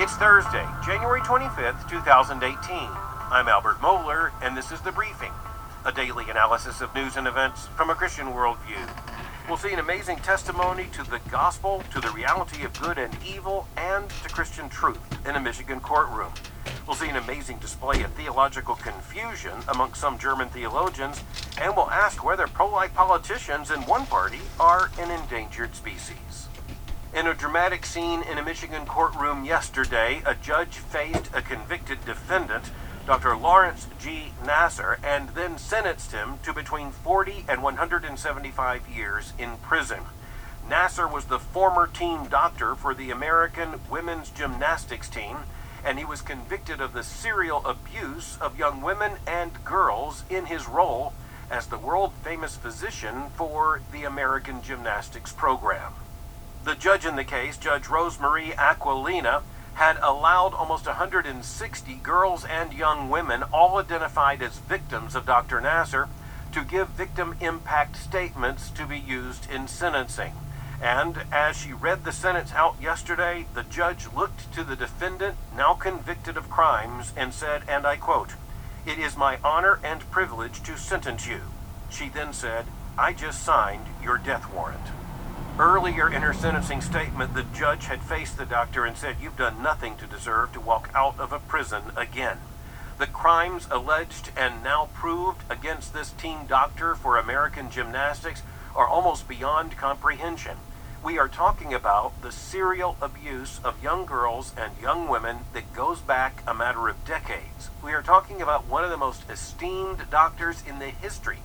It's Thursday, January 25th, 2018. I'm Albert Mohler, and this is The Briefing, a daily analysis of news and events from a Christian worldview. We'll see an amazing testimony to the gospel, to the reality of good and evil, and to Christian truth in a Michigan courtroom. We'll see an amazing display of theological confusion among some German theologians, and we'll ask whether pro life politicians in one party are an endangered species. In a dramatic scene in a Michigan courtroom yesterday, a judge faced a convicted defendant, Dr. Lawrence G. Nassar, and then sentenced him to between 40 and 175 years in prison. Nassar was the former team doctor for the American women's gymnastics team, and he was convicted of the serial abuse of young women and girls in his role as the world famous physician for the American gymnastics program. The judge in the case, Judge Rosemarie Aquilina, had allowed almost 160 girls and young women, all identified as victims of Dr. Nassar, to give victim impact statements to be used in sentencing. And as she read the sentence out yesterday, the judge looked to the defendant, now convicted of crimes, and said, and I quote, It is my honor and privilege to sentence you. She then said, I just signed your death warrant. Earlier in her sentencing statement, the judge had faced the doctor and said, You've done nothing to deserve to walk out of a prison again. The crimes alleged and now proved against this team doctor for American gymnastics are almost beyond comprehension. We are talking about the serial abuse of young girls and young women that goes back a matter of decades. We are talking about one of the most esteemed doctors in the history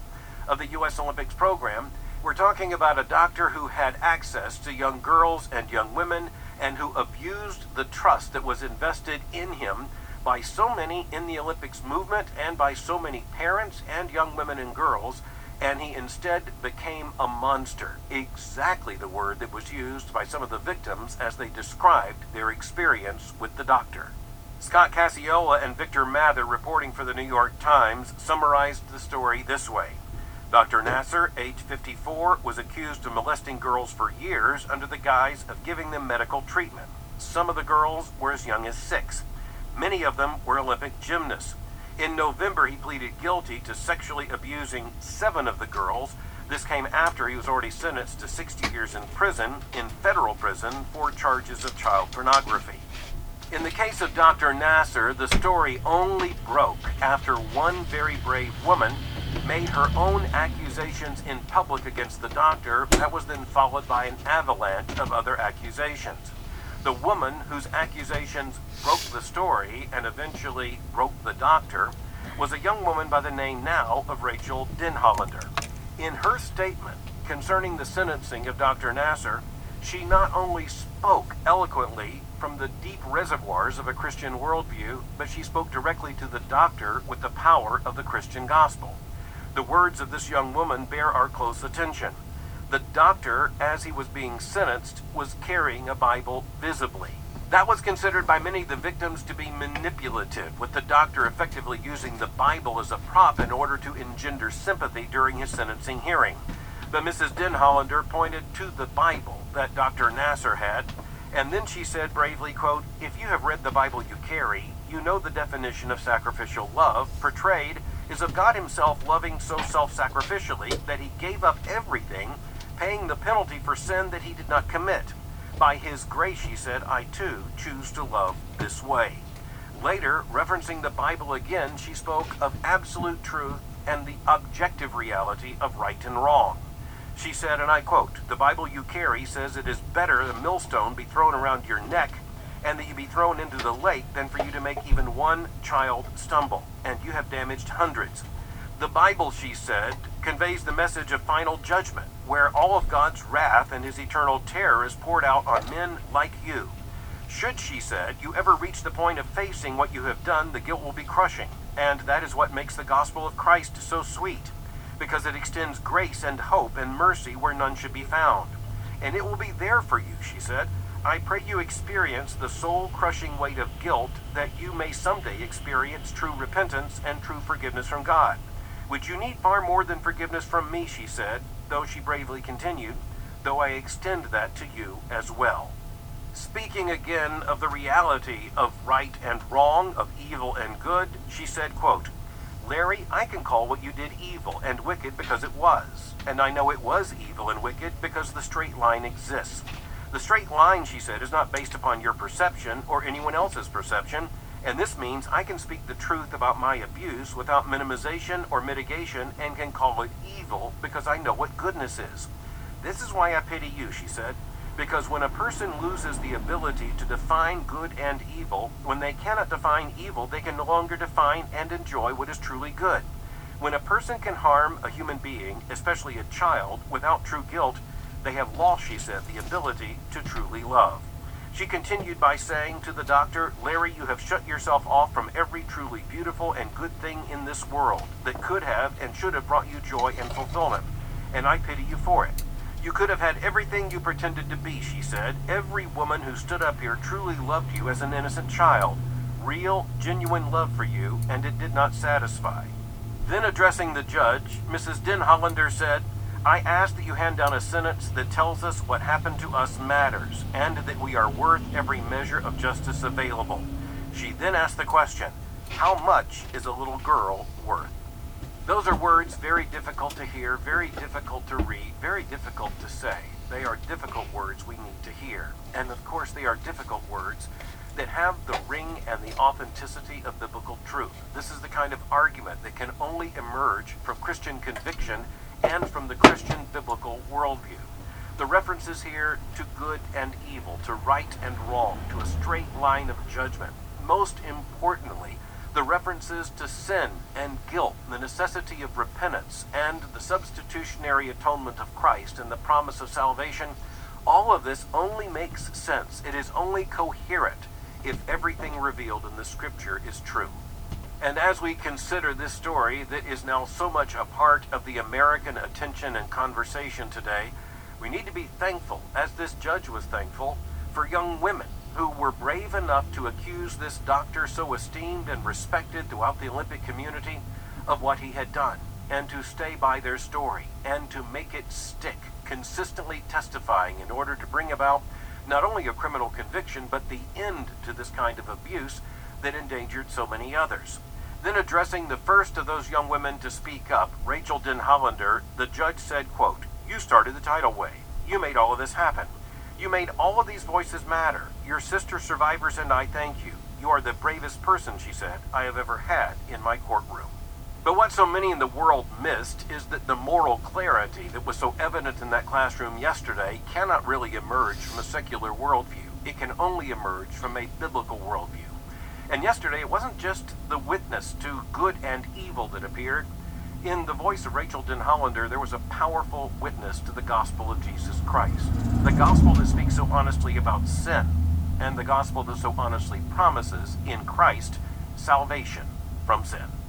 of the U.S. Olympics program we're talking about a doctor who had access to young girls and young women and who abused the trust that was invested in him by so many in the Olympics movement and by so many parents and young women and girls, and he instead became a monster. Exactly the word that was used by some of the victims as they described their experience with the doctor. Scott Cacciola and Victor Mather, reporting for the New York Times, summarized the story this way. Dr. Nassar, age 54, was accused of molesting girls for years under the guise of giving them medical treatment. Some of the girls were as young as six. Many of them were Olympic gymnasts. In November, he pleaded guilty to sexually abusing seven of the girls. This came after he was already sentenced to 60 years in prison, in federal prison, for charges of child pornography. In the case of Dr. Nassar, the story only broke after one very brave woman made her own accusations in public against the doctor that was then followed by an avalanche of other accusations. The woman whose accusations broke the story and eventually broke the doctor was a young woman by the name now of Rachel Denhollander. In her statement concerning the sentencing of Dr. Nassar, she not only spoke eloquently from the deep reservoirs of a Christian worldview, but she spoke directly to the doctor with the power of the Christian gospel. The words of this young woman bear our close attention. The doctor, as he was being sentenced, was carrying a Bible visibly. That was considered by many of the victims to be manipulative, with the doctor effectively using the Bible as a prop in order to engender sympathy during his sentencing hearing. But Mrs. Denhollander pointed to the Bible that Dr. Nassar had, and then she said bravely, quote, If you have read the Bible you carry, you know the definition of sacrificial love portrayed is of God Himself loving so self sacrificially that He gave up everything, paying the penalty for sin that He did not commit. By His grace, she said, I too choose to love this way. Later, referencing the Bible again, she spoke of absolute truth and the objective reality of right and wrong. She said, and I quote, The Bible you carry says it is better a millstone be thrown around your neck and that you be thrown into the lake than for you to make even one child stumble, and you have damaged hundreds. The Bible, she said, conveys the message of final judgment, where all of God's wrath and his eternal terror is poured out on men like you. Should, she said, you ever reach the point of facing what you have done, the guilt will be crushing. And that is what makes the gospel of Christ so sweet, because it extends grace and hope and mercy where none should be found. And it will be there for you, she said, I pray you experience the soul crushing weight of guilt that you may someday experience true repentance and true forgiveness from God. Which you need far more than forgiveness from me, she said, though she bravely continued, though I extend that to you as well. Speaking again of the reality of right and wrong, of evil and good, she said, quote, Larry, I can call what you did evil and wicked because it was. And I know it was evil and wicked because the straight line exists. The straight line, she said, is not based upon your perception or anyone else's perception. And this means I can speak the truth about my abuse without minimization or mitigation and can call it evil because I know what goodness is. This is why I pity you, she said. Because when a person loses the ability to define good and evil, when they cannot define evil, they can no longer define and enjoy what is truly good. When a person can harm a human being, especially a child, without true guilt, they have lost, she said, the ability to truly love. She continued by saying to the doctor, Larry, you have shut yourself off from every truly beautiful and good thing in this world that could have and should have brought you joy and fulfillment. And I pity you for it. You could have had everything you pretended to be, she said. Every woman who stood up here truly loved you as an innocent child. Real, genuine love for you, and it did not satisfy. Then addressing the judge, Mrs. Denhollander said, I ask that you hand down a sentence that tells us what happened to us matters, and that we are worth every measure of justice available. She then asked the question, How much is a little girl worth? Those are words very difficult to hear, very difficult to read, very difficult to say. They are difficult words we need to hear. And of course, they are difficult words that have the ring and the authenticity of biblical truth. This is the kind of argument that can only emerge from Christian conviction and from the Christian biblical worldview. The references here to good and evil, to right and wrong, to a straight line of judgment. Most importantly, the references to sin and guilt, the necessity of repentance, and the substitutionary atonement of Christ and the promise of salvation, all of this only makes sense. It is only coherent if everything revealed in the scripture is true. And as we consider this story that is now so much a part of the American attention and conversation today, we need to be thankful, as this judge was thankful, for young women who were brave enough to accuse this doctor, so esteemed and respected throughout the Olympic community, of what he had done, and to stay by their story, and to make it stick, consistently testifying in order to bring about not only a criminal conviction, but the end to this kind of abuse that endangered so many others. Then addressing the first of those young women to speak up, Rachel Denhollander, the judge said, quote, You started the tidal wave. You made all of this happen. You made all of these voices matter. Your sister survivors and I thank you. You are the bravest person, she said, I have ever had in my courtroom. But what so many in the world missed is that the moral clarity that was so evident in that classroom yesterday cannot really emerge from a secular worldview. It can only emerge from a biblical worldview. And yesterday it wasn't just the witness to good and evil that appeared, in the voice of Rachel Denhollander, there was a powerful witness to the gospel of Jesus Christ. The gospel that speaks so honestly about sin, and the gospel that so honestly promises in Christ salvation from sin.